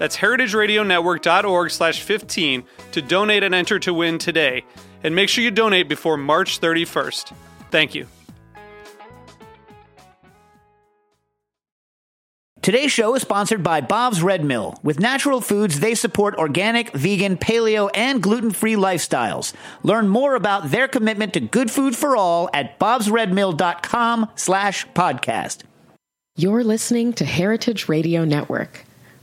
That's heritageradionetwork.org slash 15 to donate and enter to win today. And make sure you donate before March 31st. Thank you. Today's show is sponsored by Bob's Red Mill. With natural foods, they support organic, vegan, paleo, and gluten-free lifestyles. Learn more about their commitment to good food for all at bobsredmill.com slash podcast. You're listening to Heritage Radio Network.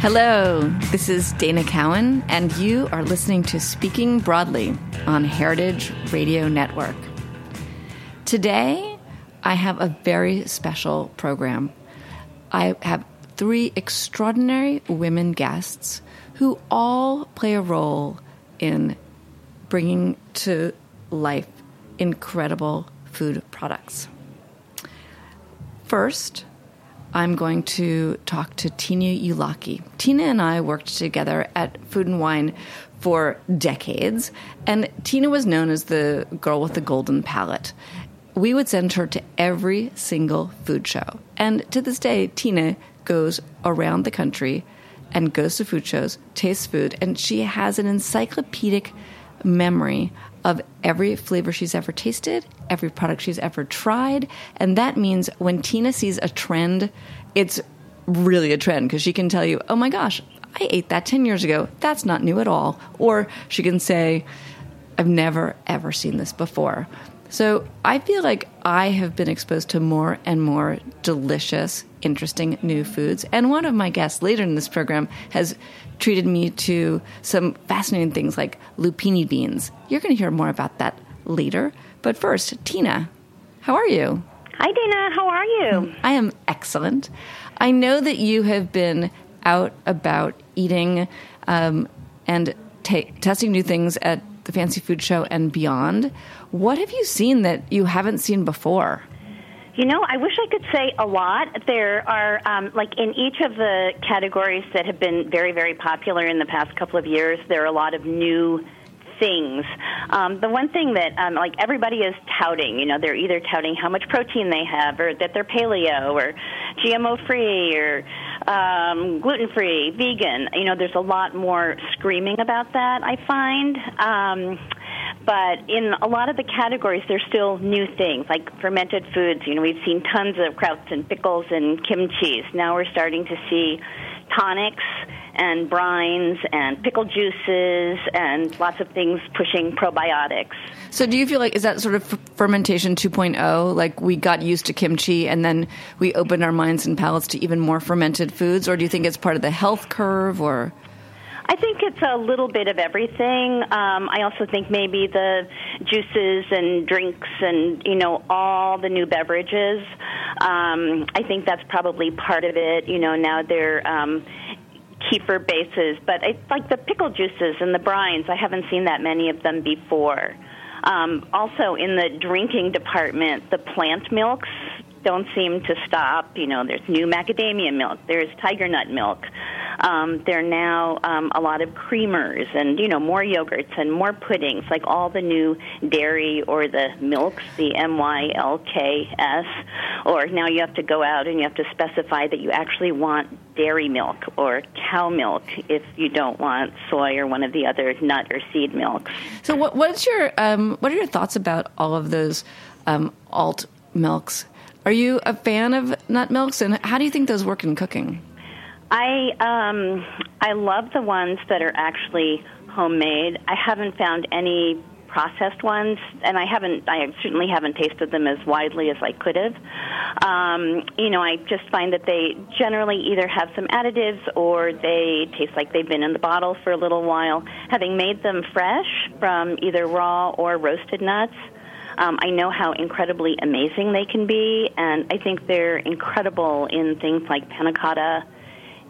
Hello, this is Dana Cowin, and you are listening to Speaking Broadly on Heritage Radio Network. Today, I have a very special program. I have three extraordinary women guests who all play a role in bringing to life incredible food products. First, I'm going to talk to Tina Ujlaki. Tina and I worked together at Food and Wine for decades, and Tina was known as the girl with the golden palate. We would send her to every single food show. And to this day, Tina goes around the country and goes to food shows, tastes food, and she has an encyclopedic memory of every flavor she's ever tasted, every product she's ever tried. And that means when Tina sees a trend, it's really a trend because she can tell you, oh my gosh, I ate that 10 years ago. That's not new at all. Or she can say, I've never, ever seen this before. So I feel like I have been exposed to more and more delicious, interesting new foods. And one of my guests later in this program has treated me to some fascinating things like lupini beans. You're going to hear more about that later. But first, Tina, how are you? Hi, Dana. How are you? I am excellent. I know that you have been out about eating um, and t- testing new things at the Fancy Food Show and beyond. What have you seen that you haven't seen before? You know, I wish I could say a lot. There are, um, like, in each of the categories that have been very, very popular in the past couple of years, there are a lot of new things. Um, the one thing that um, like everybody is touting, you know, they're either touting how much protein they have, or that they're paleo, or GMO free, or um, gluten free, vegan. You know, there's a lot more screaming about that. I find. Um, but in a lot of the categories, there's still new things like fermented foods. You know, we've seen tons of krauts and pickles and kimchi. Now we're starting to see tonics and brines and pickle juices and lots of things pushing probiotics. So, do you feel like is that sort of fermentation 2.0? Like we got used to kimchi and then we opened our minds and palates to even more fermented foods, or do you think it's part of the health curve, or? I think it's a little bit of everything. Um, I also think maybe the juices and drinks and you know all the new beverages. Um, I think that's probably part of it. You know now they're um, kefir bases, but it's like the pickle juices and the brines. I haven't seen that many of them before. Um, also, in the drinking department, the plant milks don't seem to stop. You know, there's new macadamia milk, there's tiger nut milk. Um, there are now um, a lot of creamers and you know more yogurts and more puddings, like all the new dairy or the milks, the M Y L K S. Or now you have to go out and you have to specify that you actually want dairy milk or cow milk if you don't want soy or one of the other nut or seed milks. So, what, what's your um, what are your thoughts about all of those um, alt milks? Are you a fan of nut milks, and how do you think those work in cooking? I um, I love the ones that are actually homemade. I haven't found any processed ones, and I haven't. I certainly haven't tasted them as widely as I could have. Um, you know, I just find that they generally either have some additives or they taste like they've been in the bottle for a little while. Having made them fresh from either raw or roasted nuts. Um, I know how incredibly amazing they can be, and I think they're incredible in things like panna cotta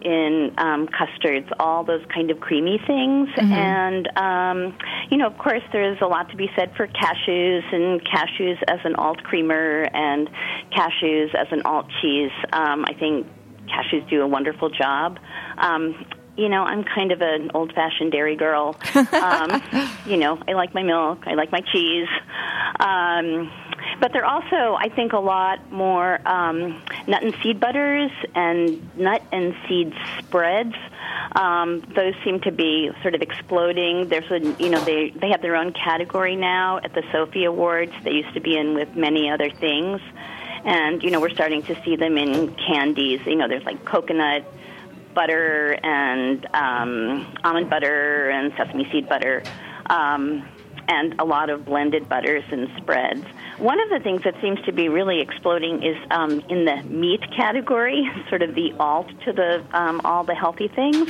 in um, custards, all those kind of creamy things. Mm-hmm. And, um, you know, of course, there's a lot to be said for cashews and cashews as an alt creamer and cashews as an alt cheese. Um, I think cashews do a wonderful job. Um, you know, I'm kind of an old fashioned dairy girl. Um, you know, I like my milk, I like my cheese. Um, but they're also, I think, a lot more um, nut and seed butters and nut and seed spreads. Um, those seem to be sort of exploding. There's a, you know, they they have their own category now at the sofi Awards. They used to be in with many other things, and you know, we're starting to see them in candies. You know, there's like coconut butter and um, almond butter and sesame seed butter. Um, and a lot of blended butters and spreads. One of the things that seems to be really exploding is um, in the meat category, sort of the alt to the um, all the healthy things.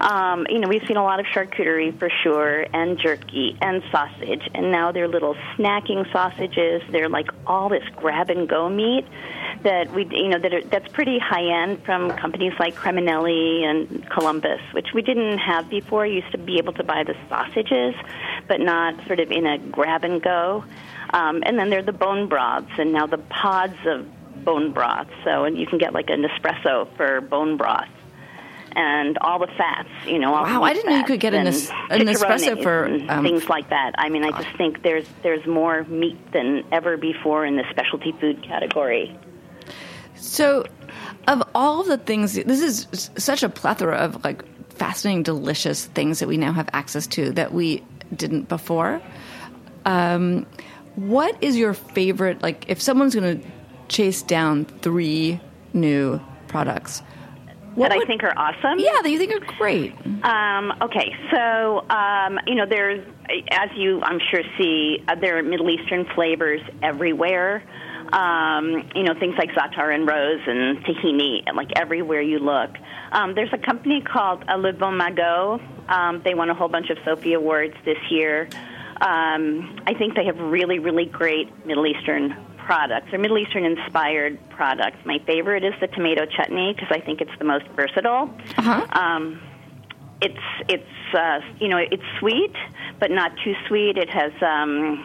Um, you know, we've seen a lot of charcuterie for sure, and jerky and sausage, and now they're little snacking sausages. They're like all this grab and go meat that we, you know, that are, that's pretty high end from companies like Creminelli and Columbus, which we didn't have before. You used to be able to buy the sausages, but not sort of in a grab and go. Um, and then there are the bone broths, and now the pods of bone broth. So, and you can get like an espresso for bone broth and all the fats, you know. wow, I didn't know you could get an, es- an espresso for um, things like that. I mean, I just think there's there's more meat than ever before in the specialty food category. So, of all the things, this is such a plethora of like fascinating, delicious things that we now have access to that we didn't before. Um, what is your favorite? Like, if someone's going to chase down three new products, what that would, I think are awesome. Yeah, that you think are great. Um, okay, so um, you know, there's as you I'm sure see, uh, there are Middle Eastern flavors everywhere. Um, you know, things like za'atar and rose and tahini, like everywhere you look. Um, there's a company called Le Bon Magot. Um, they won a whole bunch of sofi Awards this year. Um, I think they have really, really great Middle Eastern products or Middle Eastern inspired products. My favorite is the tomato chutney because I think it's the most versatile. Uh-huh. Um, it's it's uh, you know it's sweet but not too sweet. It has um,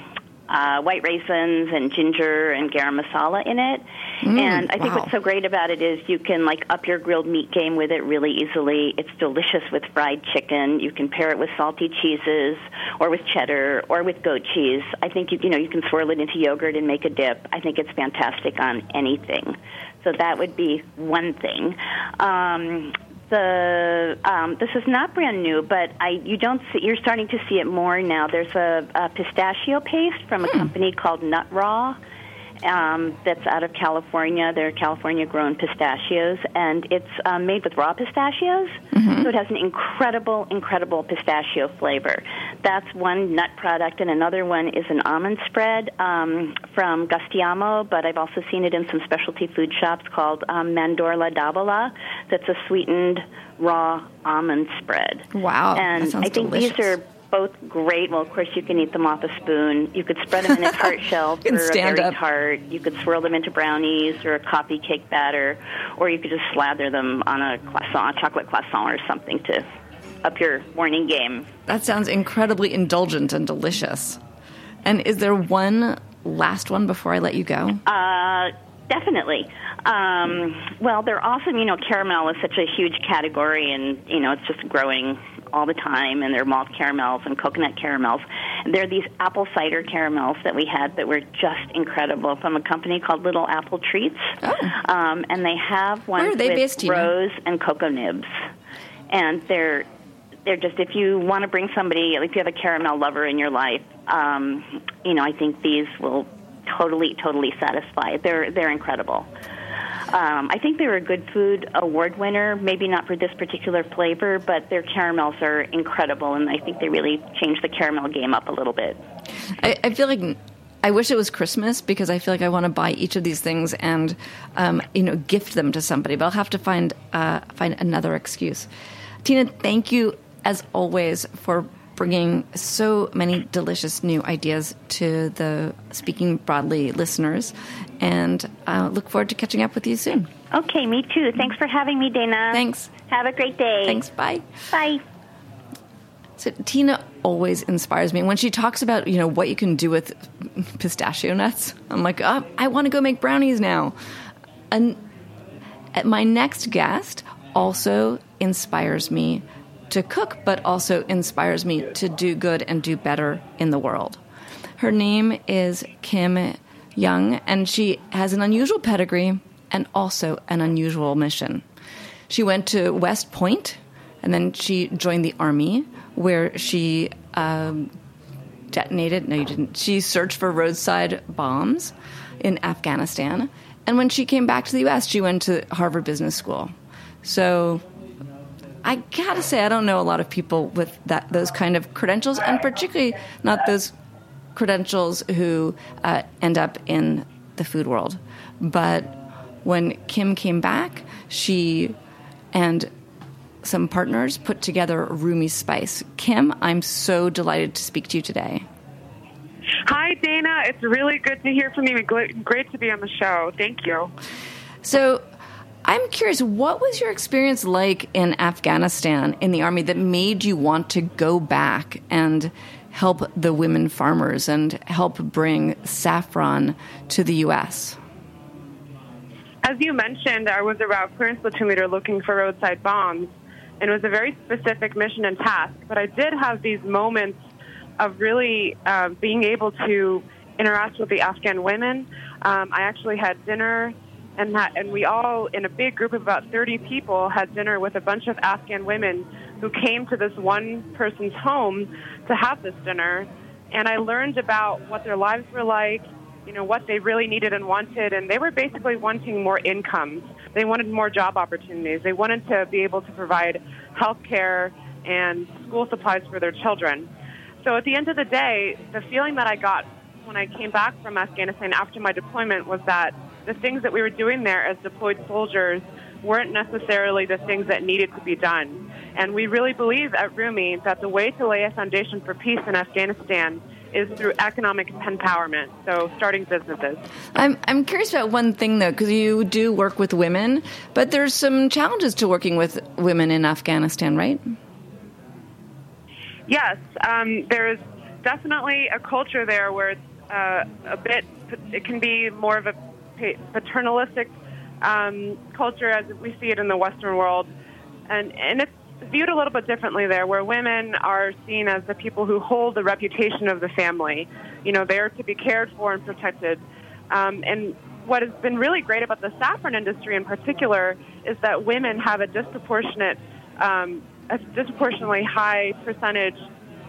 uh, white raisins and ginger and garam masala in it. Mm, and I think wow. what's so great about it is you can like up your grilled meat game with it really easily. It's delicious with fried chicken. You can pair it with salty cheeses or with cheddar or with goat cheese. I think you you know you can swirl it into yogurt and make a dip. I think it's fantastic on anything. So that would be one thing. Um, the um, this is not brand new, but I you don't see you're starting to see it more now. There's a, a pistachio paste from a hmm. company called Nut Raw. Um, that's out of California. They're California grown pistachios, and it's um, made with raw pistachios. Mm-hmm. So it has an incredible, incredible pistachio flavor. That's one nut product, and another one is an almond spread um, from Gustiamo, but I've also seen it in some specialty food shops called um, Mandorla d'Avola. That's a sweetened raw almond spread. Wow. And I think delicious. these are both great. Well, of course, you can eat them off a spoon. You could spread them in a tart shell for a very up. tart. You could swirl them into brownies or a coffee cake batter, or you could just slather them on a croissant, a chocolate croissant, or something to up your morning game. That sounds incredibly indulgent and delicious. And is there one last one before I let you go? Uh, definitely. Um, well, they're awesome. You know, caramel is such a huge category, and you know, it's just growing all the time. And there are malt caramels and coconut caramels. And there are these apple cider caramels that we had that were just incredible from a company called Little Apple Treats. Oh. Um, and they have ones they with based, rose and cocoa nibs, and they're they're just if you want to bring somebody, if you have a caramel lover in your life, um, you know, I think these will totally, totally satisfy. They're they're incredible. Um, I think they were a good food award winner. Maybe not for this particular flavor, but their caramels are incredible, and I think they really changed the caramel game up a little bit. I, I feel like I wish it was Christmas because I feel like I want to buy each of these things and um, you know gift them to somebody. But I'll have to find uh, find another excuse. Tina, thank you as always for bringing so many delicious new ideas to the Speaking Broadly listeners, and I look forward to catching up with you soon. Okay, me too. Thanks for having me, Dana. Thanks. Have a great day. Thanks. Bye. Bye. So Tina always inspires me when she talks about you know what you can do with pistachio nuts. I'm like, oh, I want to go make brownies now. And uh, my next guest also inspires me to cook, but also inspires me to do good and do better in the world. Her name is Kim Jung, and she has an unusual pedigree and also an unusual mission. She went to West Point, and then she joined the army, where she um, detonated. No, you didn't. She searched for roadside bombs in Afghanistan, and when she came back to the U.S., she went to Harvard Business School. So I gotta say, I don't know a lot of people with that those kind of credentials, and particularly not those credentials who uh, end up in the food world. But when Kim came back, she and some partners put together Rumi Spice. Kim, I'm so delighted to speak to you today. Hi, Dana. It's really good to hear from you. Great great to be on the show. Thank you. So, I'm curious, what was your experience like in Afghanistan in the army that made you want to go back and help the women farmers and help bring saffron to the U.S.? As you mentioned, I was a route clearance platoon leader looking for roadside bombs, and it was a very specific mission and task. But I did have these moments of really uh, being able to interact with the Afghan women. Um, I actually had dinner and that, and we all, in a big group of about 30 people, had dinner with a bunch of Afghan women who came to this one person's home to have this dinner. And I learned about what their lives were like, you know, what they really needed and wanted. And they were basically wanting more incomes. They wanted more job opportunities. They wanted to be able to provide health care and school supplies for their children. So at the end of the day, the feeling that I got when I came back from Afghanistan after my deployment was that the things that we were doing there as deployed soldiers weren't necessarily the things that needed to be done. And we really believe at Rumi that the way to lay a foundation for peace in Afghanistan is through economic empowerment, so starting businesses. I'm, I'm curious about one thing, though, because you do work with women, but there's some challenges to working with women in Afghanistan, right? Yes, um, there's definitely a culture there where it's uh, a bit, it can be more of a paternalistic um, culture as we see it in the Western world. And, and it's viewed a little bit differently there, where women are seen as the people who hold the reputation of the family. You know, they are to be cared for and protected. Um, and what has been really great about the saffron industry in particular is that women have a disproportionate, um, a disproportionately high percentage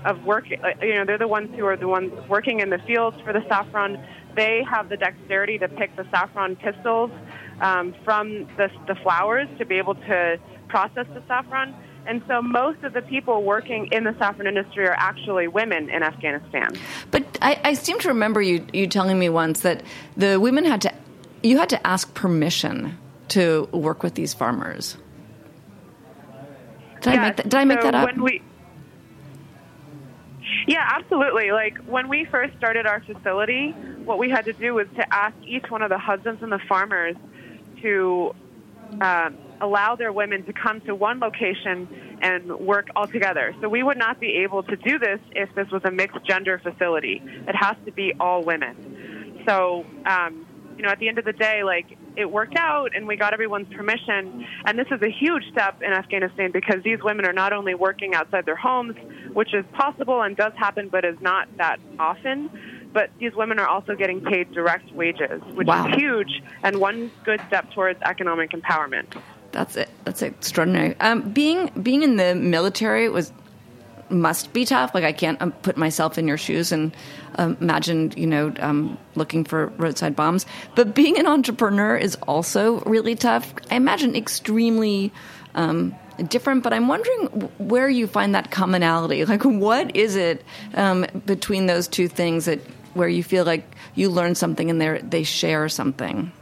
of work. You know, they're the ones who are the ones working in the fields for the saffron. They have the dexterity to pick the saffron pistils um, from the, the flowers to be able to process the saffron. And so most of the people working in the saffron industry are actually women in Afghanistan. But I, I seem to remember you, you telling me once that the women had to, you had to ask permission to work with these farmers. Did, yes, I, make that, did I make so that up? When we, yeah, absolutely. Like when we first started our facility, what we had to do was to ask each one of the husbands and the farmers to um, allow their women to come to one location and work all together. So we would not be able to do this if this was a mixed gender facility. It has to be all women. So um, you know, at the end of the day, like it worked out and we got everyone's permission. And this is a huge step in Afghanistan because these women are not only working outside their homes, which is possible and does happen, but is not that often. But these women are also getting paid direct wages, which Wow. is huge and one good step towards economic empowerment. That's it. That's extraordinary. Um, being being in the military was must be tough. Like I can't um, put myself in your shoes and um, imagine, you know, um, looking for roadside bombs. But being an entrepreneur is also really tough. I imagine extremely um, different. But I'm wondering where you find that commonality. Like, what is it um, between those two things that where you feel like you learn something and they they share something?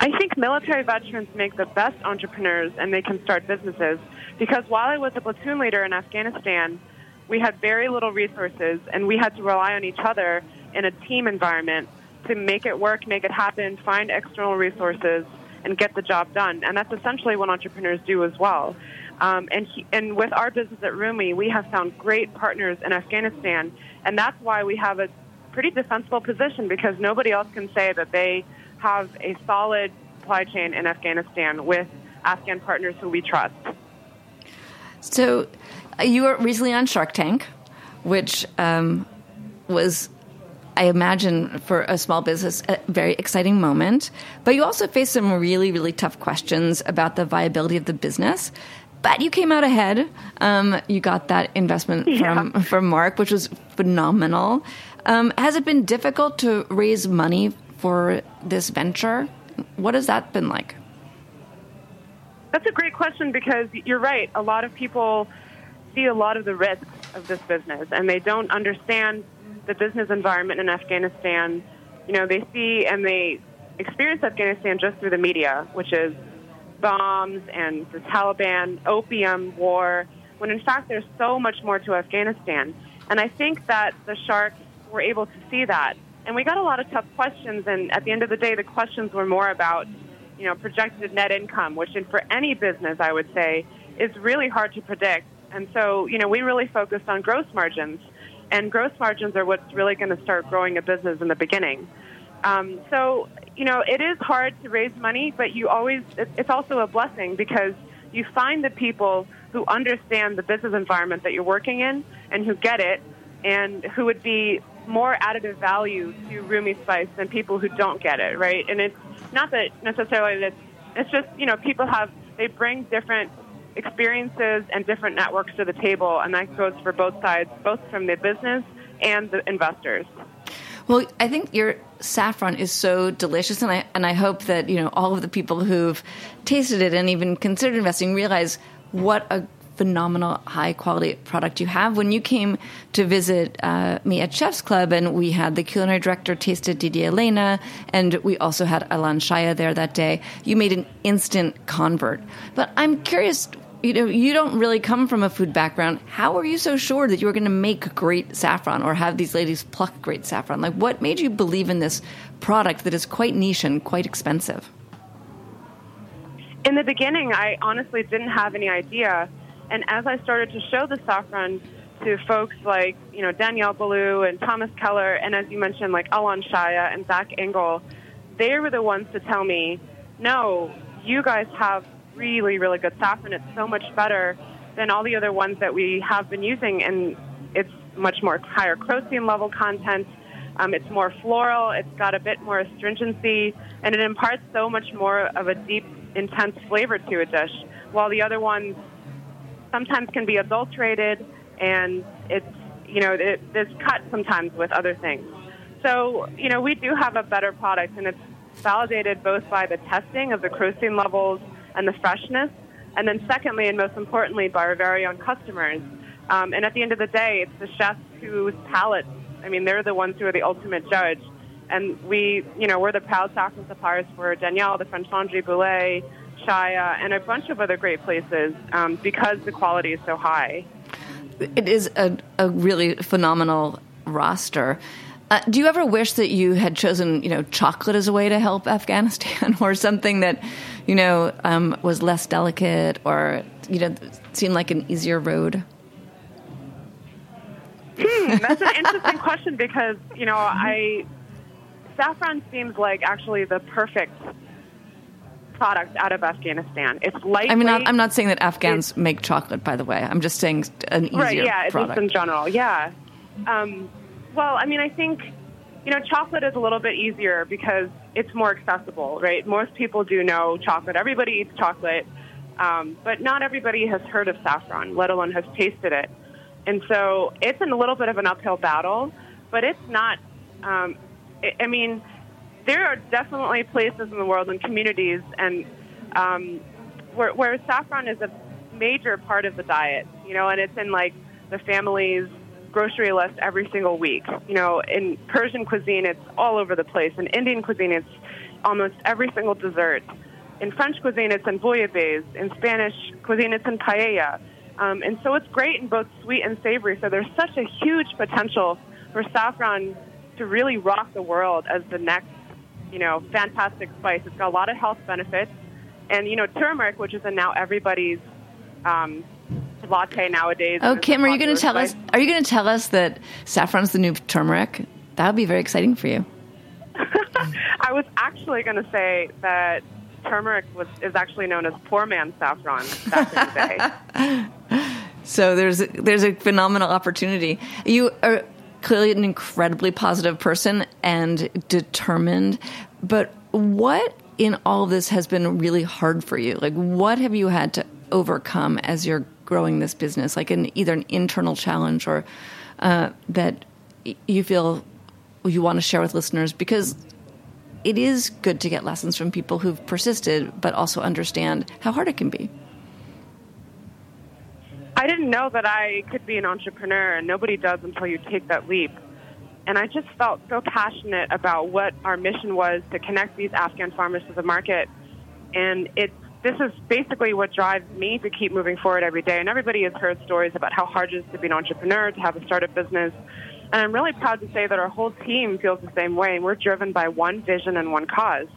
I think military veterans make the best entrepreneurs and they can start businesses because while I was a platoon leader in Afghanistan, we had very little resources and we had to rely on each other in a team environment to make it work, make it happen, find external resources, and get the job done. And that's essentially what entrepreneurs do as well. Um, and, he, and with our business at Rumi, we have found great partners in Afghanistan, and that's why we have a pretty defensible position because nobody else can say that they have a solid supply chain in Afghanistan with Afghan partners who we trust. So, uh, you were recently on Shark Tank, which um, was, I imagine, for a small business, a very exciting moment. But you also faced some really, really tough questions about the viability of the business. But you came out ahead. Um, you got that investment from from Mark, which was phenomenal. Um, has it been difficult to raise money for this venture? What has that been like? That's a great question because you're right. A lot of people see a lot of the risks of this business and they don't understand the business environment in Afghanistan. You know, they see and they experience Afghanistan just through the media, which is bombs and the Taliban, opium, war, when in fact there's so much more to Afghanistan. And I think that the sharks were able to see that. And we got a lot of tough questions, and at the end of the day, the questions were more about, you know, projected net income, which in, for any business, I would say, is really hard to predict. And so, you know, we really focused on gross margins, and gross margins are what's really going to start growing a business in the beginning. Um, so, you know, it is hard to raise money, but you always, it's also a blessing because you find the people who understand the business environment that you're working in and who get it and who would be more additive value to Rumi Spice than people who don't get it, right? And it's not that necessarily it's just, you know, people have, they bring different experiences and different networks to the table, and that goes for both sides, both from the business and the investors. Well, I think your saffron is so delicious, and I and I hope that you know all of the people who've tasted it and even considered investing realize what a phenomenal high quality product you have. When you came to visit uh, me at Chef's Club, and we had the culinary director tasted Didier Elena, and we also had Alon Shaya there that day. You made an instant convert. But I'm curious. You know, you don't really come from a food background. How are you so sure that you were going to make great saffron or have these ladies pluck great saffron? Like, what made you believe in this product that is quite niche and quite expensive? In the beginning, I honestly didn't have any idea. And as I started to show the saffron to folks like, you know, Daniel Boulud and Thomas Keller, and as you mentioned, like Alon Shaya and Zach Engel, they were the ones to tell me, no, you guys have really, really good saffron. It's so much better than all the other ones that we have been using, and it's much more higher crocin level content. Um, it's more floral. It's got a bit more astringency, and it imparts so much more of a deep, intense flavor to a dish. While the other ones sometimes can be adulterated, and it's you know it, it's cut sometimes with other things. So you know we do have a better product, and it's validated both by the testing of the crocin levels and the freshness, and then secondly and most importantly by our very own customers. Um, and at the end of the day, it's the chefs whose palates. I mean, they're the ones who are the ultimate judge. And we, you know, we're the proud saffron suppliers for Daniel, the French Laundry Boulud, Shaya, and a bunch of other great places um, because the quality is so high. It is a, a really phenomenal roster. Uh, do you ever wish that you had chosen, you know, chocolate as a way to help Afghanistan, or something that, you know, um, was less delicate, or you know, seemed like an easier road? Hmm, that's an interesting question because you know I saffron seems like actually the perfect product out of Afghanistan. It's light. I mean, I'm not saying that Afghans make chocolate, by the way. I'm just saying an easier right. Yeah, product. just in general. Yeah. Um, well, I mean, I think you know, chocolate is a little bit easier because it's more accessible, right? Most people do know chocolate. Everybody eats chocolate, um, but not everybody has heard of saffron, let alone has tasted it. And so it's in a little bit of an uphill battle, but it's not. Um, I I mean, there are definitely places in the world and communities and um, where, where saffron is a major part of the diet, you know, and it's in like the family's grocery list every single week. You know, in Persian cuisine, it's all over the place. In Indian cuisine, it's almost every single dessert. In French cuisine, it's in bouillabaisse. In Spanish cuisine, it's in paella. Um, and so it's great in both sweet and savory. So there's such a huge potential for saffron to really rock the world as the next, you know, fantastic spice. It's got a lot of health benefits. And, you know, turmeric, which is in now everybody's um, latte nowadays. Oh, Kim, are you going to tell us? Are you going to tell us that saffron's the new turmeric? That would be very exciting for you. I was actually going to say that turmeric was is actually known as poor man's saffron back in the day. So there's there's a phenomenal opportunity. You are clearly an incredibly positive person and determined. But what in all of this has been really hard for you? Like, what have you had to overcome as you're growing this business? Like, an either an internal challenge or uh, that you feel you want to share with listeners because it is good to get lessons from people who've persisted, but also understand how hard it can be. I didn't know that I could be an entrepreneur, and nobody does until you take that leap. And I just felt so passionate about what our mission was to connect these Afghan farmers to the market. And it's this is basically what drives me to keep moving forward every day. And everybody has heard stories about how hard it is to be an entrepreneur, to have a startup business. And I'm really proud to say that our whole team feels the same way, and we're driven by one vision and one cause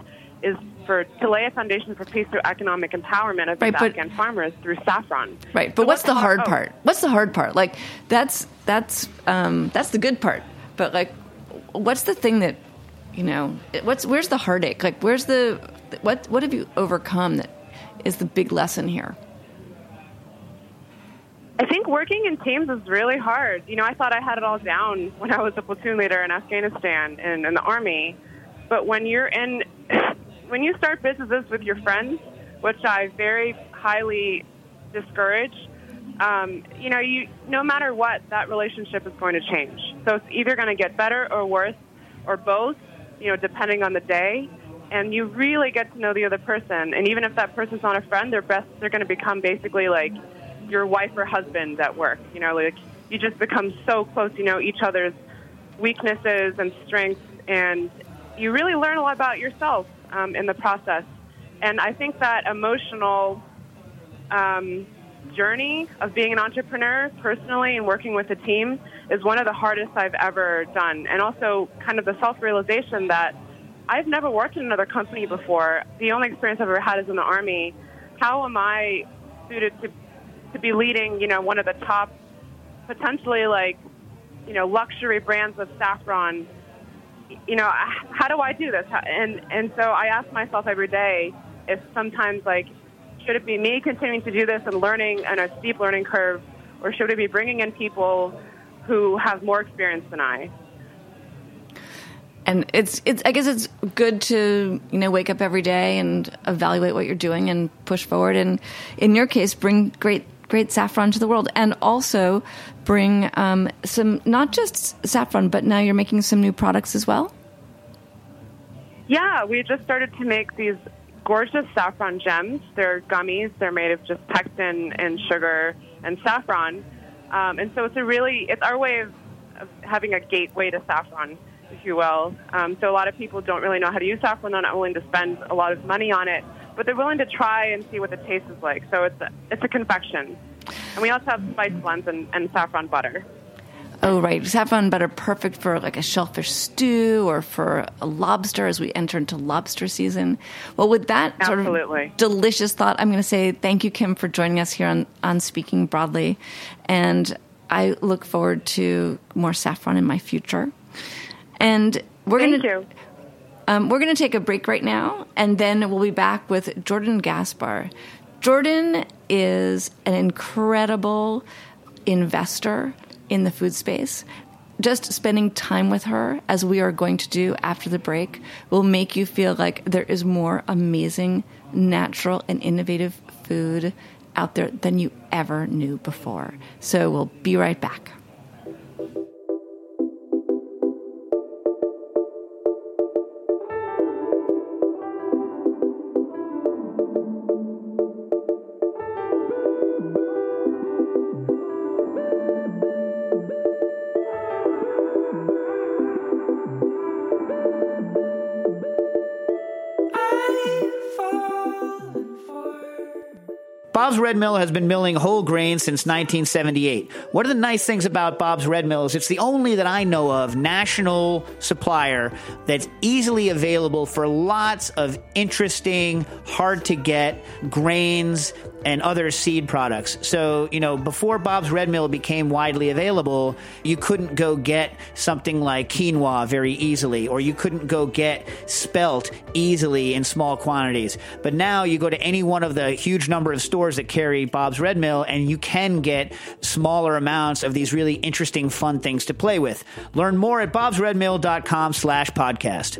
is for to lay a foundation for peace through economic empowerment of Right, Afghan farmers through saffron. Right, but So what's the hard oh, part? What's the hard part? Like that's that's um, that's the good part. But like, what's the thing that you know? What's where's the heartache? Like, where's the what? What have you overcome that is the big lesson here? I think working in teams is really hard. You know, I thought I had it all down when I was a platoon leader in Afghanistan and in the army. But when you're in, when you start businesses with your friends, which I very highly discourage, um, you know, you no matter what, that relationship is going to change. So it's either going to get better or worse, or both. You know, depending on the day. And you really get to know the other person. And even if that person's not a friend, they're best. They're going to become basically like your wife or husband at work. You know, like you just become so close. You know each other's weaknesses and strengths, and you really learn a lot about yourself um, in the process. And I think that emotional um, journey of being an entrepreneur personally and working with a team is one of the hardest I've ever done. And also, kind of the self realization that I've never worked in another company before. The only experience I've ever had is in the Army. How am I suited to, to be leading, you know, one of the top, potentially like, you know, luxury brands of saffron? You know, how do I do this? And and so I ask myself every day if sometimes like should it be me continuing to do this and learning on a steep learning curve, or should it be bringing in people who have more experience than I? And it's it's I guess it's good to you know wake up every day and evaluate what you're doing and push forward. And in your case, bring great great saffron to the world, and also bring um, some not just saffron, but now you're making some new products as well. Yeah, we just started to make these gorgeous saffron gems. They're gummies. They're made of just pectin and sugar and saffron. Um, and so it's a really, it's our way of, of having a gateway to saffron, if you will. Um, so a lot of people don't really know how to use saffron. They're not willing to spend a lot of money on it, but they're willing to try and see what the taste is like. So it's a, it's a confection. And we also have spice blends and, and saffron butter. Oh, right. Saffron butter, perfect for like a shellfish stew or for a lobster as we enter into lobster season. Well, with that sort of delicious thought, I'm going to say thank you, Kim, for joining us here on, on Speaking Broadly. And I look forward to more saffron in my future. And we're going to. Um, we're going to take a break right now, and then we'll be back with Jordan Gaspar. Jordan is an incredible investor in the food space. Just spending time with her, as we are going to do after the break, will make you feel like there is more amazing, natural, and innovative food out there than you ever knew before. So we'll be right back. Red Mill has been milling whole grain since 1978. One of the nice things about Bob's Red Mill is it's the only that I know of national supplier that's easily available for lots of interesting, hard to get grains and other seed products. So, you know, before Bob's Red Mill became widely available, you couldn't go get something like quinoa very easily, or you couldn't go get spelt easily in small quantities. But now you go to any one of the huge number of stores that carry Bob's Red Mill, and you can get smaller amounts of these really interesting, fun things to play with. Learn more at bobsredmill.com slash podcast.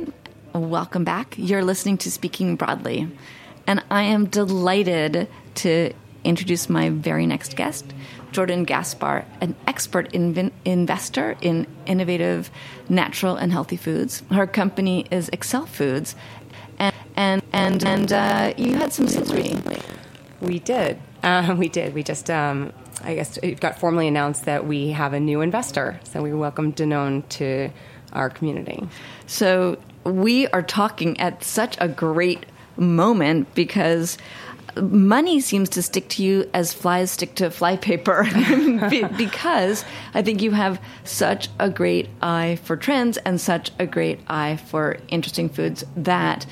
Welcome back. You're listening to Speaking Broadly. And I am delighted to introduce my very next guest, Jordan Gaspar, an expert investor in innovative, natural, and healthy foods. Her company is AccelFoods. And, and, and, and uh, you had some recently. We did. Uh, we did. We just, um, I guess, it got formally announced that we have a new investor. So we welcome Danone to our community. So we are talking at such a great moment because money seems to stick to you as flies stick to flypaper because I think you have such a great eye for trends and such a great eye for interesting foods that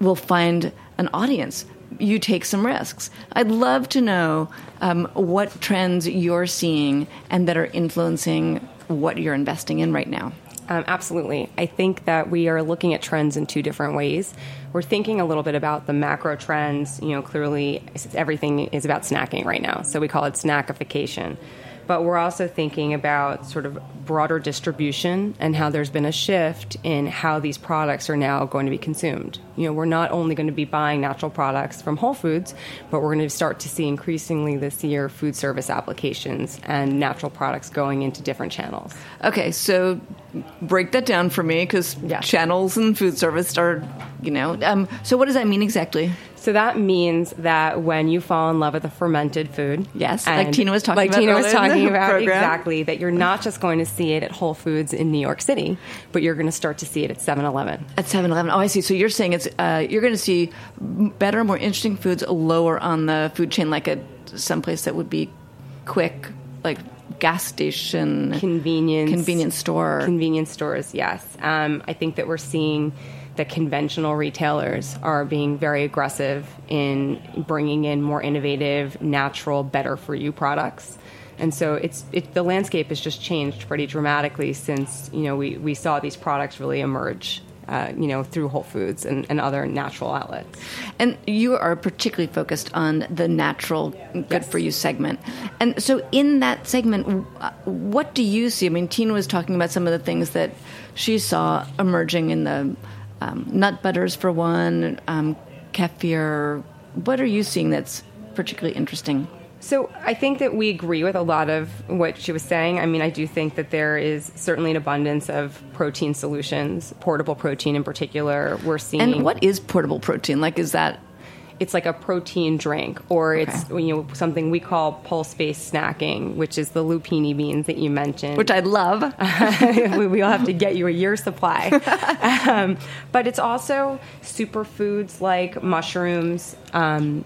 will find an audience. You take some risks. I'd love to know um, what trends you're seeing and that are influencing what you're investing in right now. Um, absolutely. I think that we are looking at trends in two different ways. We're thinking a little bit about the macro trends. You know, clearly everything is about snacking right now, so we call it snackification. But we're also thinking about sort of broader distribution and how there's been a shift in how these products are now going to be consumed. You know, we're not only going to be buying natural products from Whole Foods, but we're going to start to see increasingly this year food service applications and natural products going into different channels. Okay, so break that down for me because channels and food service are, you know. Um, so what does that mean exactly? So that means that when you fall in love with a fermented food, Yes, like Tina was talking like about Tina was talking about program. exactly that you're not just going to see it at Whole Foods in New York City, but you're going to start to see it at 7-Eleven. At 7-Eleven. Oh, I see. So you're saying it's uh, you're going to see better, more interesting foods lower on the food chain, like at someplace that would be quick, like gas station, Convenience, convenience store. convenience stores. Yes, um, I think that we're seeing that conventional retailers are being very aggressive in bringing in more innovative, natural, better for you products. And so it's it, the landscape has just changed pretty dramatically since you know we, we saw these products really emerge, uh, you know, through Whole Foods and, and other natural outlets. And you are particularly focused on the natural, good for you segment. And so, in that segment, uh, what do you see? I mean, Tina was talking about some of the things that she saw emerging in the um, nut butters, for one, um, kefir. What are you seeing that's particularly interesting? So I think that we agree with a lot of what she was saying. I mean, I do think that there is certainly an abundance of protein solutions, portable protein in particular. We're seeing And what is portable protein? Like, is that it's like a protein drink, or it's you know something we call pulse-based snacking, which is the lupini beans that you mentioned, Which I love. we, we'll have to get you a year supply. um, but it's also superfoods like mushrooms. Um,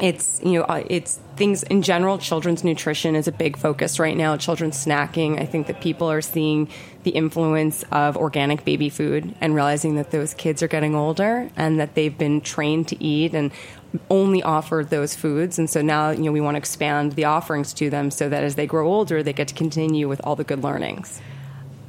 it's you know uh, it's things in general. Children's nutrition is a big focus right now. Children's snacking. I think that people are seeing the influence of organic baby food and realizing that those kids are getting older and that they've been trained to eat and only offered those foods. And so now you know we want to expand the offerings to them so that as they grow older, they get to continue with all the good learnings.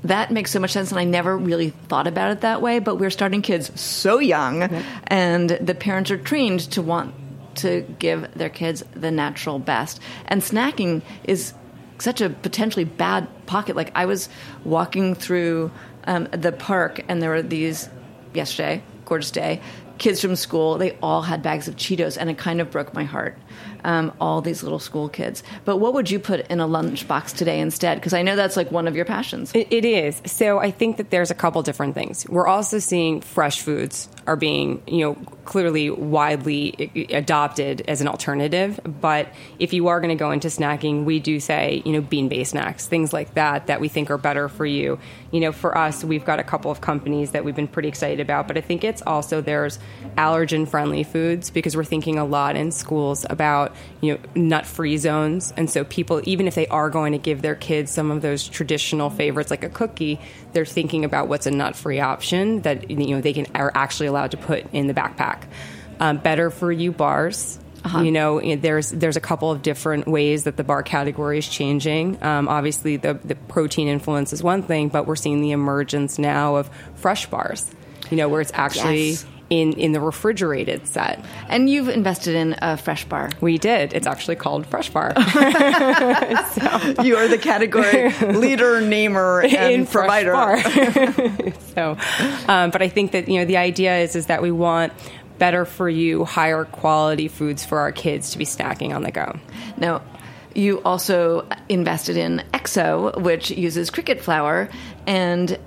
That makes so much sense, and I never really thought about it that way. But we're starting kids so young, and the parents are trained to want to give their kids the natural best. And snacking is such a potentially bad pocket. Like I was walking through um, the park, and there were these yesterday, gorgeous day, kids from school. They all had bags of Cheetos, and it kind of broke my heart. Um, all these little school kids. But what would you put in a lunchbox today instead? Because I know that's like one of your passions. It, it is. So I think that there's a couple different things. We're also seeing fresh foods are being, you know, clearly widely adopted as an alternative. But if you are going to go into snacking, we do say, you know, bean-based snacks, things like that, that we think are better for you. You know, for us, we've got a couple of companies that we've been pretty excited about. But I think it's also there's allergen-friendly foods because we're thinking a lot in schools about, you know, nut-free zones. And so people, even if they are going to give their kids some of those traditional favorites like a cookie, they're thinking about what's a nut-free option that you know they can are actually allowed to put in the backpack. Um, better for you bars. You know, there's there's a couple of different ways that the bar category is changing. Um, obviously, the the protein influence is one thing, but we're seeing the emergence now of fresh bars. You know, where it's actually Yes. In in the refrigerated set. And you've invested in a fresh bar. We did. It's actually called Fresh Bar. You are the category leader, namer, and in Fresh provider. Bar. so, um, but I think that you know the idea is is that we want better for you, higher quality foods for our kids to be snacking on the go. Now, you also invested in EXO, which uses cricket flour. And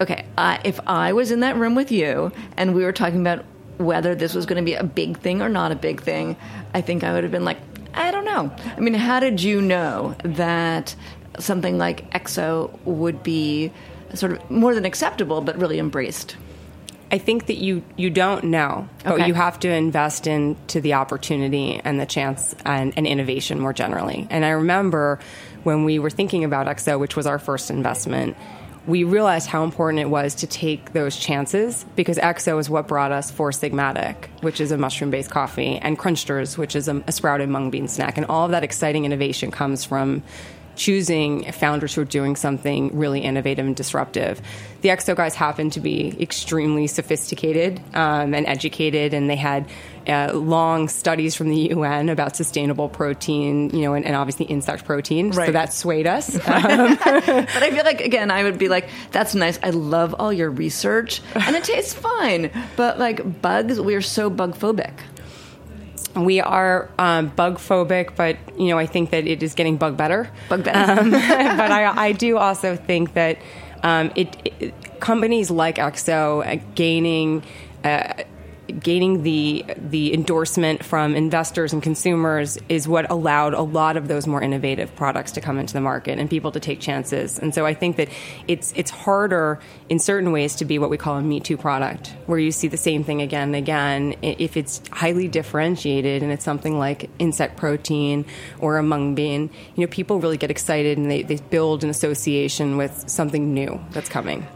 okay, I, if I was in that room with you and we were talking about whether this was going to be a big thing or not a big thing, I think I would have been like, I don't know. I mean, how did you know that something like EXO would be sort of more than acceptable, but really embraced? I think that you you don't know, but Okay. you have to invest into the opportunity and the chance and, and innovation more generally. And I remember when we were thinking about EXO, which was our first investment, we realized how important it was to take those chances because EXO is what brought us Four Sigmatic, which is a mushroom based coffee, and Crunchsters, which is a, a sprouted mung bean snack. And all of that exciting innovation comes from choosing founders who are doing something really innovative and disruptive. The EXO guys happen to be extremely sophisticated um, and educated, and they had uh, long studies from the UN about sustainable protein, you know, and, and obviously insect protein. So that swayed us. But I feel like again, I would be like, "That's nice. I love all your research, and it tastes fine." But like bugs, we are so bug phobic. we are um, bug phobic, but you know, I think that it is getting bug better. Bug better. Um, but I, I do also think that um, it, it companies like EXO uh, gaining. Uh, gaining the the endorsement from investors and consumers is what allowed a lot of those more innovative products to come into the market and people to take chances. And so I think that it's it's harder in certain ways to be what we call a me too product, where you see the same thing again and again. If it's highly differentiated and it's something like insect protein or a mung bean, you know, people really get excited and they, they build an association with something new that's coming.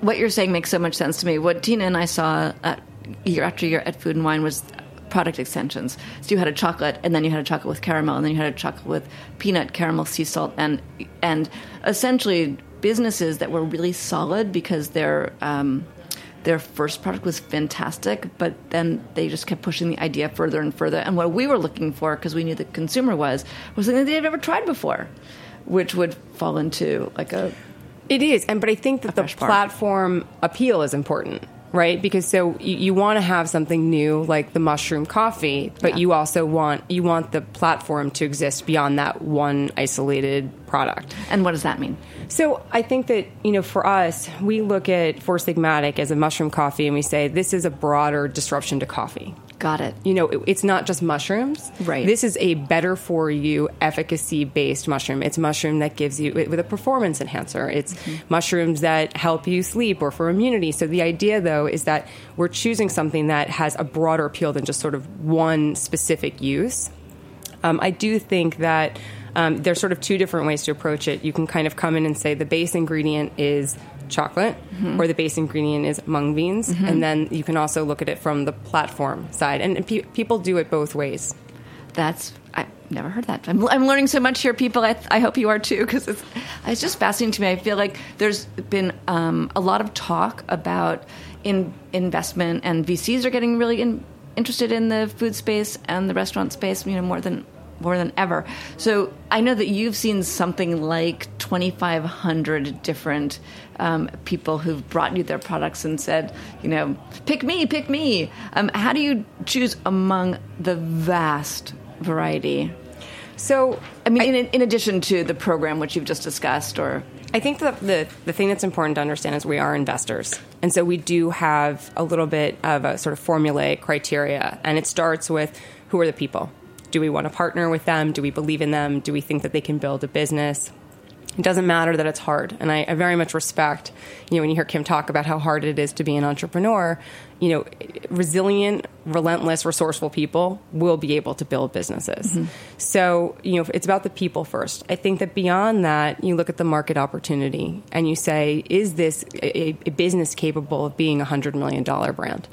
What you're saying makes so much sense to me. What Tina and I saw uh, year after year at Food and Wine was product extensions. So you had a chocolate, and then you had a chocolate with caramel, and then you had a chocolate with peanut, caramel, sea salt, and and essentially businesses that were really solid because their um, their first product was fantastic, but then they just kept pushing the idea further and further. And what we were looking for, because we knew the consumer was, was something they'd never tried before, which would fall into like a It is, and but I think that the platform appeal is important, right? Because so you, you want to have something new like the mushroom coffee, but Yeah. you also want you want the platform to exist beyond that one isolated product. And what does that mean? So I think that you know, for us, we look at Four Sigmatic as a mushroom coffee, and we say this is a broader disruption to coffee. Got it. You know, it- it's not just mushrooms. Right. This is a better for you, efficacy based mushroom. It's mushroom that gives you with a performance enhancer. It's mushrooms that help you sleep or for immunity. So the idea, though, is that we're choosing something that has a broader appeal than just sort of one specific use. Um, I do think that um, there's sort of two different ways to approach it. You can kind of come in and say the base ingredient is chocolate, or the base ingredient is mung beans, and then you can also look at it from the platform side. And pe- people do it both ways. That's I've never heard that. I'm, I'm learning so much here, people. I, I hope you are too, because it's it's just fascinating to me. I feel like there's been um, a lot of talk about in investment, and VCs are getting really in, interested in the food space and the restaurant space. You know, more than more than ever. So I know that you've seen something like 2,500 different um, people who've brought you their products and said, you know, pick me, pick me. Um, how do you choose among the vast variety? So, I mean, in, in addition to the program which you've just discussed, or I think that the, the thing that's important to understand is we are investors. And so we do have a little bit of a sort of formulaic criteria. And it starts with who are the people? Do we want to partner with them? Do we believe in them? Do we think that they can build a business? It doesn't matter that it's hard. And I, I very much respect, you know, when you hear Kim talk about how hard it is to be an entrepreneur, you know, resilient, relentless, resourceful people will be able to build businesses. Mm-hmm. So, you know, it's about the people first. I think that beyond that, you look at the market opportunity and you say, is this a, a business capable of being a $100 million brand?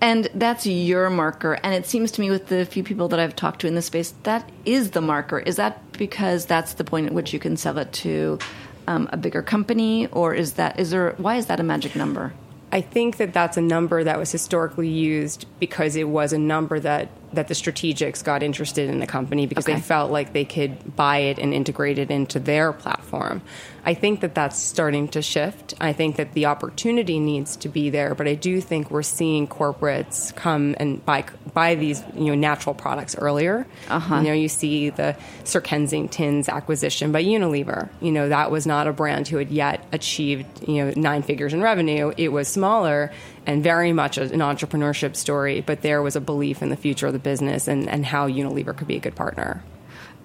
And that's your marker. And it seems to me, with the few people that I've talked to in this space, that is the marker. Is that because that's the point at which you can sell it to um, a bigger company, or is that is there? Why is that a magic number? I think that that's a number that was historically used because it was a number that, that the strategics got interested in the company because Okay. they felt like they could buy it and integrate it into their platform. I think that that's starting to shift. I think that the opportunity needs to be there, but I do think we're seeing corporates come and buy buy these you know natural products earlier. Uh-huh. You know, you see the Sir Kensington's acquisition by Unilever. You know, that was not a brand who had yet achieved, you know, nine figures in revenue. It was smaller and very much an entrepreneurship story, but there was a belief in the future of the business and, and how Unilever could be a good partner.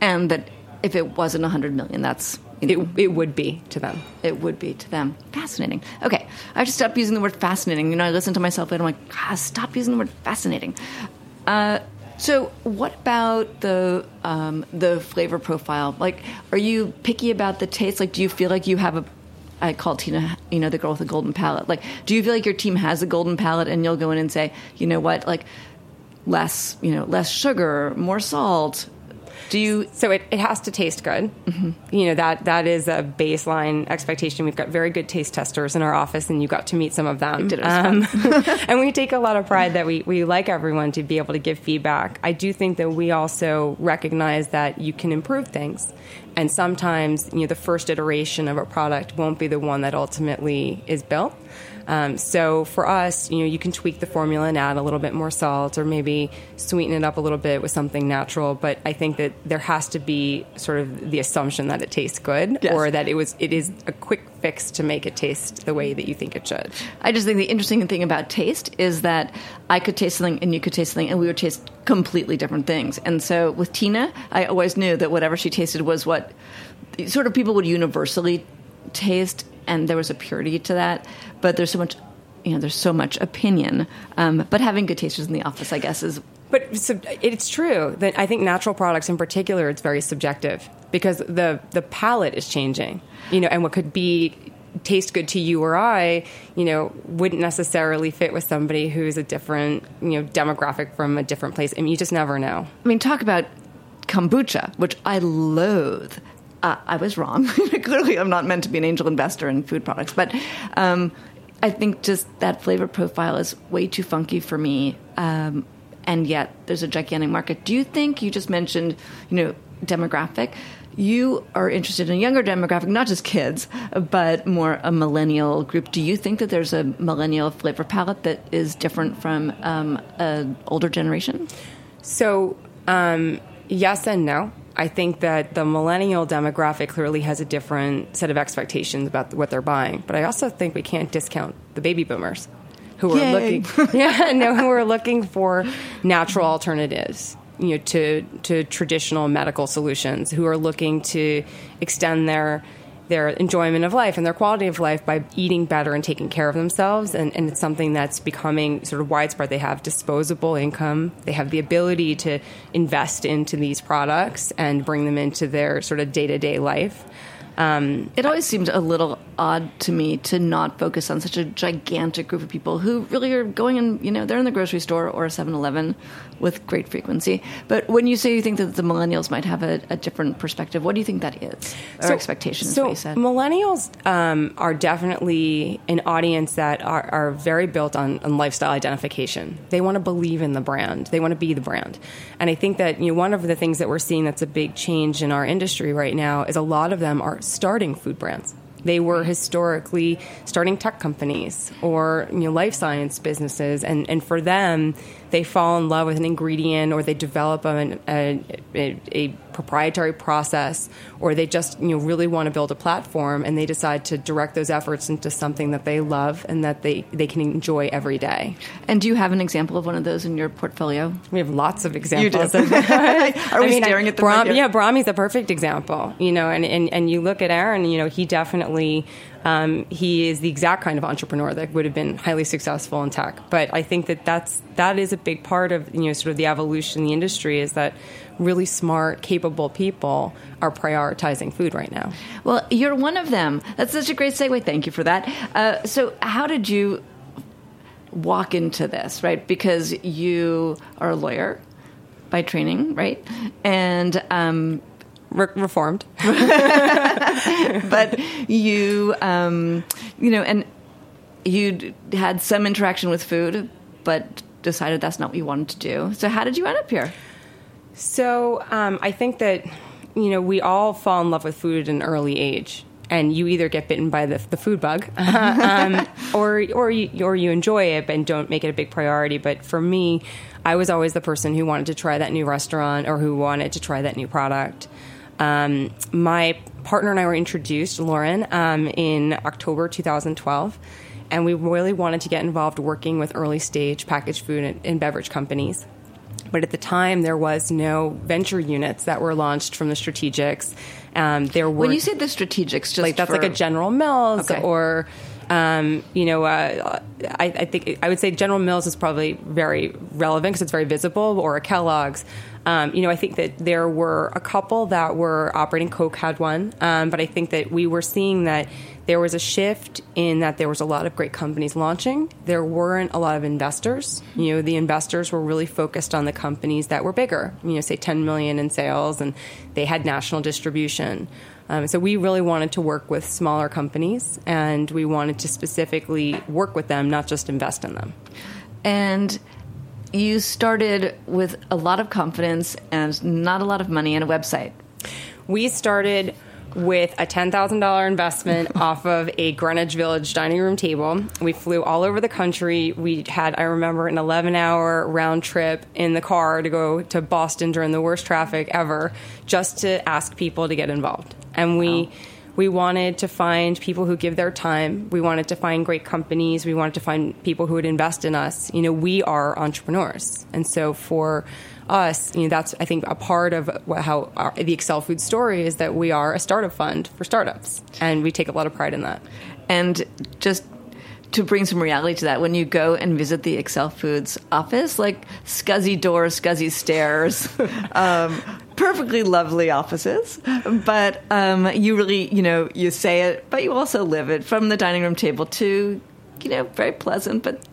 And that if it wasn't a hundred million, that's you It, know, it would be to them. it would be to them. Fascinating. Okay, I have to stop using the word fascinating. You know, I listen to myself and I'm like, ah, stop using the word fascinating. Uh, so, what about the um, the flavor profile? Like, are you picky about the taste? Like, do you feel like you have a I call Tina, you know, the girl with the golden palate. Like, do you feel like your team has a golden palate, and you'll go in and say, you know what, like, less, you know, less sugar, more salt? Do you? So it, it has to taste good. You know that that is a baseline expectation. We've got very good taste testers in our office, and you got to meet some of them. did. Um, and we take a lot of pride that we, we like everyone to be able to give feedback. I do think that we also recognize that you can improve things, and sometimes you know the first iteration of a product won't be the one that ultimately is built. Um, so for us, you know, you can tweak the formula and add a little bit more salt, or maybe sweeten it up a little bit with something natural. But I think that there has to be sort of the assumption that it tastes good, Yes. or that it was it is a quick fix to make it taste the way that you think it should. I just think the interesting thing about taste is that I could taste something and you could taste something, and we would taste completely different things. And so with Tina, I always knew that whatever she tasted was what sort of people would universally taste, and there was a purity to that. But there's so much, you know, there's so much opinion. Um, but having good tasters in the office, I guess, is But sub- it's true that I think natural products in particular, it's very subjective because the the palate is changing. You know, and what could be taste good to you or I, you know, wouldn't necessarily fit with somebody who's a different, you know, demographic from a different place. I mean, you just never know. I mean, talk about kombucha, which I loathe. Uh, I was wrong. Clearly, I'm not meant to be an angel investor in food products, but um, I think just that flavor profile is way too funky for me. Um, and yet, there's a gigantic market. Do you think you just mentioned, you know, demographic? You are interested in a younger demographic, not just kids, but more a millennial group. Do you think that there's a millennial flavor palette that is different from um, an older generation? So, um, yes and no. I think that the millennial demographic clearly has a different set of expectations about what they're buying. But I also think we can't discount the baby boomers who are Yay. looking, yeah, no, who are looking for natural alternatives, you know, to to traditional medical solutions, who are looking to extend their their enjoyment of life and their quality of life by eating better and taking care of themselves. And, and it's something that's becoming sort of widespread. They have disposable income, they have the ability to invest into these products and bring them into their sort of day to day life. Um, It always seemed a little odd to me to not focus on such a gigantic group of people who really are going and, you know, they're in the grocery store or a 7 Eleven with great frequency. But when you say you think that the millennials might have a, a different perspective, what do you think that is? Or expectation so said. millennials um, are definitely an audience that are, are very built on, on lifestyle identification. They want to believe in the brand. They want to be the brand. And I think that you know one of the things that we're seeing that's a big change in our industry right now is a lot of them are starting food brands. They were historically starting tech companies or you know life science businesses, and, and for them, they fall in love with an ingredient or they develop an, a, a, a proprietary process or they just you know really want to build a platform and they decide to direct those efforts into something that they love and that they, they can enjoy every day. and do you have an example of one of those in your portfolio? We have lots of examples. do. Of that. Are we I mean, staring I- at them Brahm, yeah, Brami's a perfect example. You know, and, and, and you look at Aaron, you know, he definitely um, he is the exact kind of entrepreneur that would have been highly successful in tech. But I think that that's that is a big part of you know sort of the evolution in the industry is that really smart, capable people are prioritizing food right now. Well, you're one of them. That's such a great segue. Thank you for that. Uh, so, how did you walk into this, right? Because you are a lawyer by training, right? And um, Re- reformed. but you, um, you know, and you had some interaction with food, but decided that's not what you wanted to do. So, how did you end up here? So um, I think that you know we all fall in love with food at an early age, and you either get bitten by the, the food bug, um, or or you, or you enjoy it and don't make it a big priority. But for me, I was always the person who wanted to try that new restaurant or who wanted to try that new product. Um, my partner and I were introduced, Lauren, um, in October 2012 and we really wanted to get involved working with early stage packaged food and, and beverage companies. But at the time, there was no venture units that were launched from the strategics. Um, there were When you say the strategics, just like that's for- like a General Mills Okay. or um, you know, uh, I, I think I would say General Mills is probably very relevant because it's very visible, or a Kellogg's. Um, you know, I think that there were a couple that were operating. Coke had one, um, but I think that we were seeing that there was a shift in that there was a lot of great companies launching. There weren't a lot of investors. You know, the investors were really focused on the companies that were bigger. You know, say 10 million in sales, and they had national distribution. Um, so we really wanted to work with smaller companies, and we wanted to specifically work with them, not just invest in them. And you started with a lot of confidence and not a lot of money and a website. We started with a $10,000 investment off of a Greenwich Village dining room table. We flew all over the country. We had, I remember, an 11 hour round trip in the car to go to Boston during the worst traffic ever just to ask people to get involved. And we. We wanted to find people who give their time. We wanted to find great companies. We wanted to find people who would invest in us. You know, we are entrepreneurs. And so for us, you know, that's I think a part of what, how our, the Accel Food story is that we are a startup fund for startups, and we take a lot of pride in that. And just to bring some reality to that, when you go and visit the AccelFoods office, like scuzzy doors, scuzzy stairs, um, perfectly lovely offices, but um, you really, you know, you say it, but you also live it from the dining room table to, you know, very pleasant, but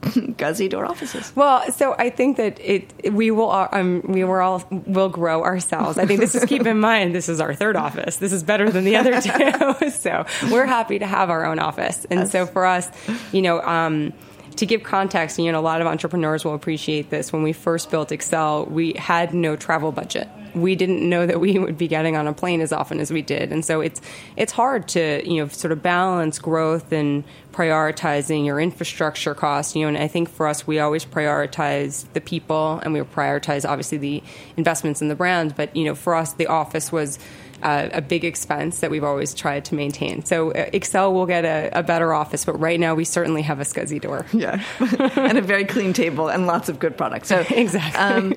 scuzzy door offices. Well, so I think that it we will um, we were all will grow ourselves. I think this is keep in mind this is our third office. This is better than the other two. so we're happy to have our own office. And so for us, you know. Um, to give context, you know, a lot of entrepreneurs will appreciate this. When we first built Accel, we had no travel budget. We didn't know that we would be getting on a plane as often as we did, and so it's it's hard to you know sort of balance growth and prioritizing your infrastructure costs. You know, and I think for us, we always prioritize the people, and we prioritize obviously the investments in the brand. But you know, for us, the office was uh, a big expense that we've always tried to maintain. So uh, Accel will get a, a, better office, but right now we certainly have a scuzzy door. Yeah, and a very clean table and lots of good products. So exactly. Um,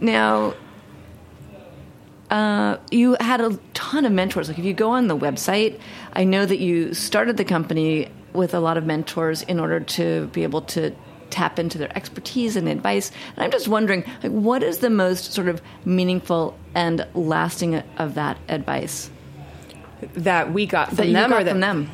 now. Uh, you had a ton of mentors. Like if you go on the website, I know that you started the company with a lot of mentors in order to be able to tap into their expertise and advice. And I'm just wondering, like, what is the most sort of meaningful and lasting of that advice that we got from that them, got or that, from them?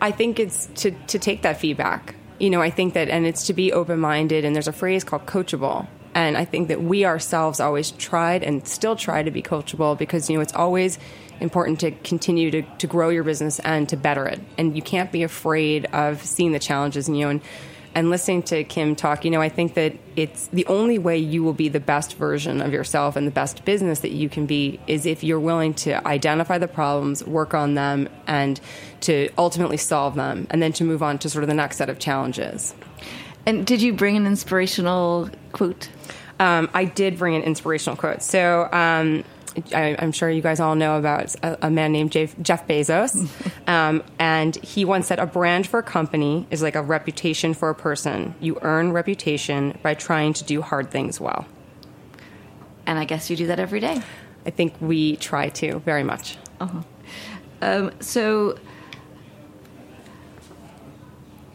I think it's to to take that feedback. You know, I think that, and it's to be open minded. And there's a phrase called coachable. And I think that we ourselves always tried and still try to be coachable because, you know, it's always important to continue to, to grow your business and to better it. And you can't be afraid of seeing the challenges, and, you know, and and listening to Kim talk, you know, I think that it's the only way you will be the best version of yourself and the best business that you can be is if you're willing to identify the problems, work on them, and to ultimately solve them, and then to move on to sort of the next set of challenges. And did you bring an inspirational quote? Um, I did bring an inspirational quote. So, um, I, am sure you guys all know about a, a man named Jeff, Jeff Bezos. um, and he once said, A brand for a company is like a reputation for a person. You earn reputation by trying to do hard things well. And I guess you do that every day. I think we try to, very much. Uh-huh. Um, so,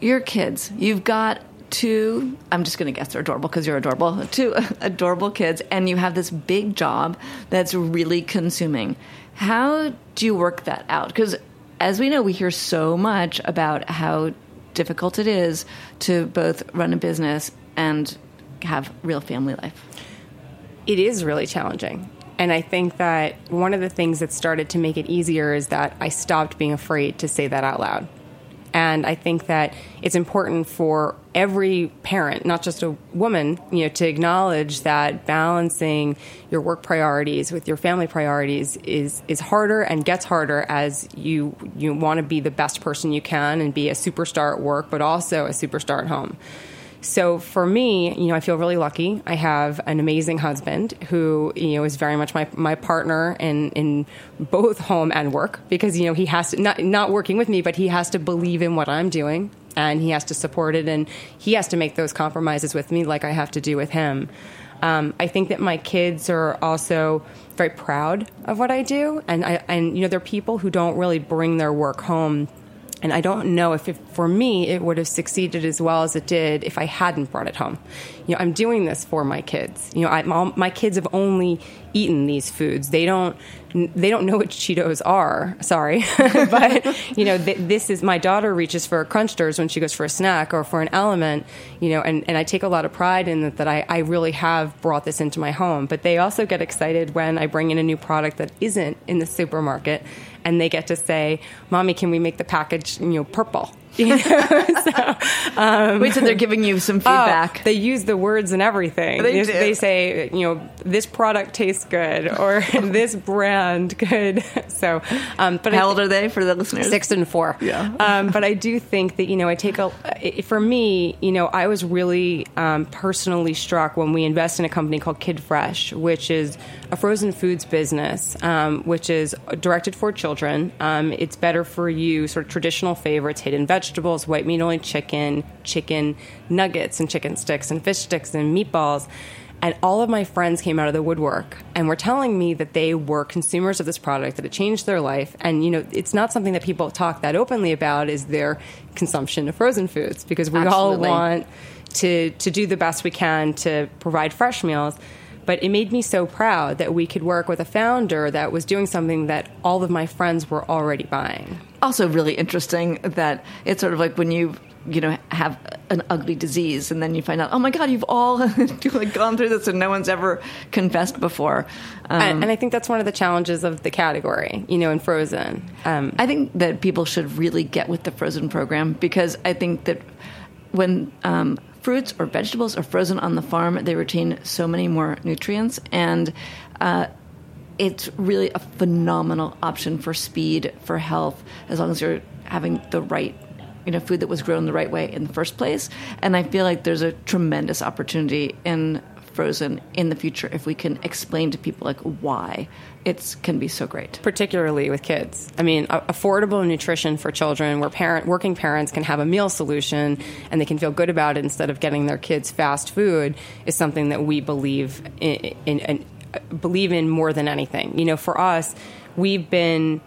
your kids, you've got two i'm just going to guess they're adorable because you're adorable two adorable kids and you have this big job that's really consuming. How do you work that out? Because as we know we hear so much about how difficult it is to both run a business and have real family life. It is really challenging and I think that one of the things that started to make it easier is that I stopped being afraid to say that out loud. And I think that it's important for every parent, not just a woman, you know, to acknowledge that balancing your work priorities with your family priorities is is harder and gets harder as you you want to be the best person you can and be a superstar at work, but also a superstar at home. So for me, you know, I feel really lucky. I have an amazing husband who, you know, is very much my, my partner in, in both home and work because, you know, he has to, not, not working with me, but he has to believe in what I'm doing and he has to support it and he has to make those compromises with me like I have to do with him. Um, I think that my kids are also very proud of what I do, and I, and you know, they're people who don't really bring their work home and I don't know if, it, for me, it would have succeeded as well as it did if I hadn't brought it home. You know, I'm doing this for my kids. You know, my kids have only eaten these foods. They don't, they don't know what Cheetos are. Sorry, but you know, th- this is my daughter reaches for Crunchsters when she goes for a snack or for an element. You know, and, and I take a lot of pride in that. That I, I really have brought this into my home. But they also get excited when I bring in a new product that isn't in the supermarket and they get to say, "Mommy, can we make the package, you know, purple?" You know? so, um, Wait, so they're giving you some feedback. Oh, they use the words and everything. They, they, they, say, you know, this product tastes good or this brand good. So, um, but how I, old are they for the listeners? Six and four. Yeah. Um, but I do think that you know, I take a for me, you know, I was really um, personally struck when we invest in a company called Kidfresh, which is a frozen foods business, um, which is directed for children. Um, it's better for you, sort of traditional favorites, hidden vegetables vegetables, white meat only chicken, chicken nuggets and chicken sticks and fish sticks and meatballs. And all of my friends came out of the woodwork and were telling me that they were consumers of this product, that it changed their life. And, you know, it's not something that people talk that openly about is their consumption of frozen foods because we Absolutely. all want to, to do the best we can to provide fresh meals. But it made me so proud that we could work with a founder that was doing something that all of my friends were already buying. Also, really interesting that it's sort of like when you you know have an ugly disease and then you find out oh my god you've all like gone through this and no one's ever confessed before. Um, and, and, i think that's one of the challenges of the category you know in frozen. Um, i think that people should really get with the frozen program because i think that when um, fruits or vegetables are frozen on the farm, they retain so many more nutrients, and uh, it's really a phenomenal option for speed, for health, as long as you're having the right you know food that was grown the right way in the first place and i feel like there's a tremendous opportunity in frozen in the future if we can explain to people like why it can be so great. particularly with kids. I mean, affordable nutrition for children, where parent working parents can have a meal solution and they can feel good about it instead of getting their kids fast food, is something that we believe in, in, in believe in more than anything. You know, for us, we've been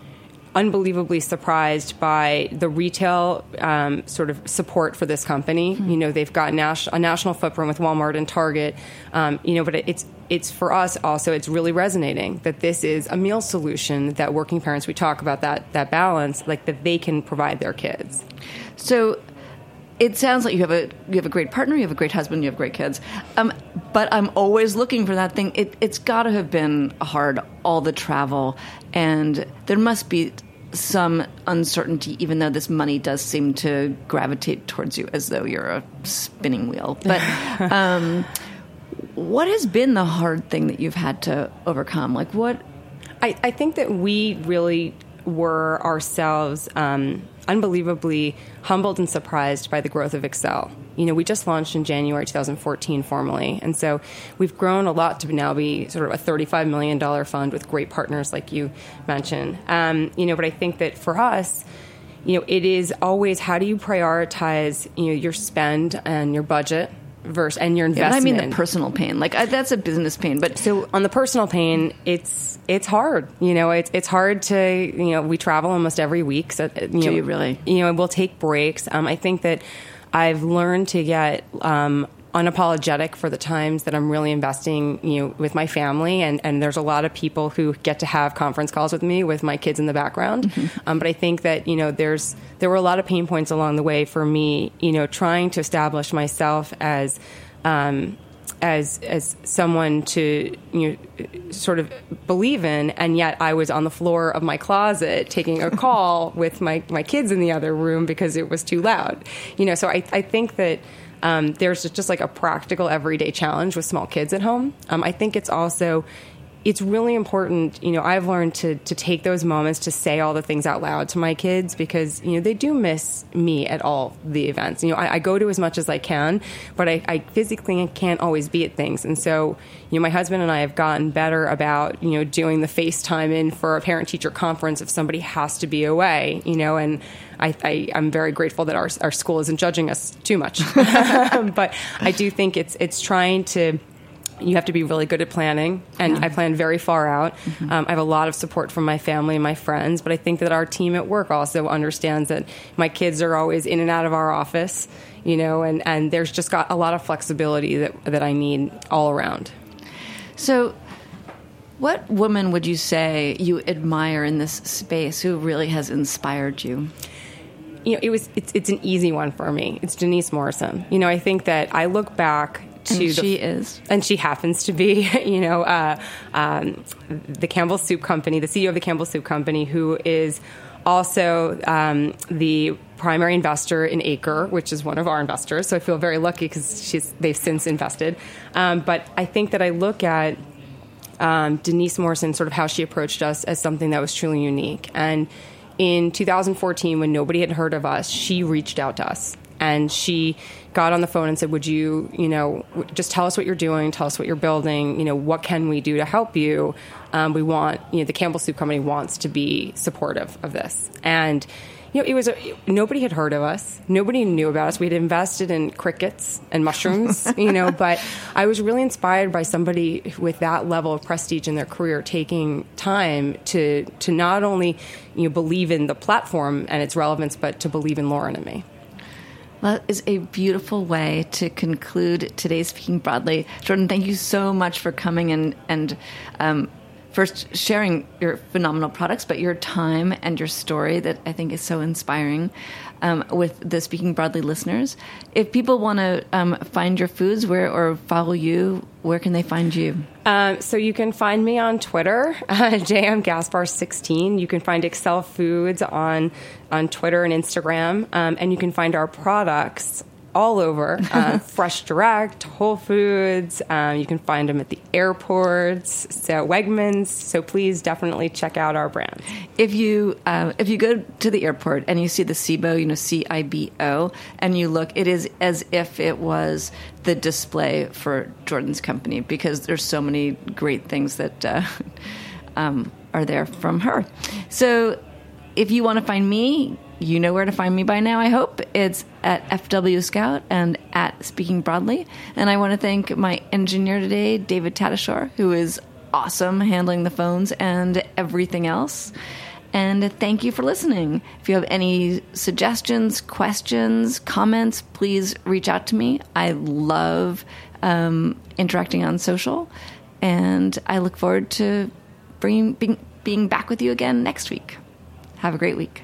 unbelievably surprised by the retail um, sort of support for this company. You know, they've got nas- a national footprint with Walmart and Target. Um, you know, but it's it's for us also. It's really resonating that this is a meal solution that working parents. We talk about that that balance, like that they can provide their kids. So it sounds like you have a you have a great partner, you have a great husband, you have great kids. Um, but I'm always looking for that thing. It, it's got to have been hard, all the travel, and there must be some uncertainty, even though this money does seem to gravitate towards you as though you're a spinning wheel. But um, what has been the hard thing that you've had to overcome? Like what? I, I think that we really were ourselves um, unbelievably humbled and surprised by the growth of Accel. You know, we just launched in January 2014 formally, and so we've grown a lot to now be sort of a $35 million fund with great partners like you mentioned. Um, you know, but I think that for us, you know, it is always how do you prioritize, you know, your spend and your budget versus and your Yeah, investment. I mean the personal pain. Like I, that's a business pain, but So on the personal pain, it's it's hard. You know, it's it's hard to you know we travel almost every week. So you know, you really? You know, we'll take breaks. Um, I think that I've learned to get um, unapologetic for the times that I'm really investing, you know, with my family. And, and there's a lot of people who get to have conference calls with me with my kids in the background. Um, but I think that, you know, there's, there were a lot of pain points along the way for me, you know, trying to establish myself as, um, as as someone to you know sort of believe in and yet I was on the floor of my closet taking a call with my my kids in the other room because it was too loud you know so I I think that um, there's just like a practical everyday challenge with small kids at home. Um, I think it's also it's really important, you know, I've learned to to take those moments to say all the things out loud to my kids because, you know, they do miss me at all the events. You know, I, I go to as much as I can, but I, I physically can't always be at things. And so, you know, my husband and I have gotten better about, you know, doing the FaceTime in for a parent teacher conference if somebody has to be away, you know, and I, I, I'm very grateful that our, our school isn't judging us too much. but I do think it's it's trying to you have to be really good at planning and i plan very far out um, i have a lot of support from my family and my friends but i think that our team at work also understands that my kids are always in and out of our office you know and, and there's just got a lot of flexibility that, that i need all around So, what woman would you say you admire in this space who really has inspired you? you know, it was it's, it's an easy one for me. It's Denise Morrison. You know, I think that I look back to And the, she is. and she happens to be, you know, uh, um, the Campbell Soup Company, the CEO of the Campbell Soup Company, who is also um, the primary investor in Acre, which is one of our investors. So I feel very lucky because she's they've since invested. Um, but I think that I look at um, Denise Morrison, sort of how she approached us as something that was truly unique. And in 2014, when nobody had heard of us, she reached out to us and she got on the phone and said, "Would you, you know, just tell us what you're doing, tell us what you're building, you know, what can we do to help you? Um, we want, you know, the Campbell Soup Company wants to be supportive of this." And you know, it was a, nobody had heard of us. Nobody knew about us. We had invested in crickets and mushrooms, you know. But I was really inspired by somebody with that level of prestige in their career taking time to to not only you know believe in the platform and its relevance, but to believe in Lauren and me. That is a beautiful way to conclude today's Speaking Broadly. Jordan, thank you so much for coming and, and um, first sharing your phenomenal products, but your time and your story that I think is so inspiring um, with the Speaking Broadly listeners. If people want to um, find your foods where or follow you, where can they find you? Um, so you can find me on Twitter, uh, jmgaspar16. You can find AccelFoods on on Twitter and Instagram, um, and you can find our products all over. Uh, Fresh Direct, Whole Foods. Um, you can find them at the airports, so Wegmans. So please definitely check out our brand. If you uh, if you go to the airport and you see the CIBO, you know C I B O, and you look, it is as if it was the display for Jordan's company because there's so many great things that uh, um, are there from her. So if you want to find me, you know where to find me by now, I hope. It's at FW Scout and at Speaking Broadly. And I want to thank my engineer today, David Tadashore, who is awesome handling the phones and everything else. And thank you for listening. If you have any suggestions, questions, comments, please reach out to me. I love um, interacting on social. And I look forward to bringing, being, being back with you again next week. Have a great week.